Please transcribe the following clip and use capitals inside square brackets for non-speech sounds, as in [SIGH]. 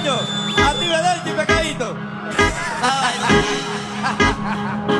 muchachos. Arriba del pecadito. [LAUGHS]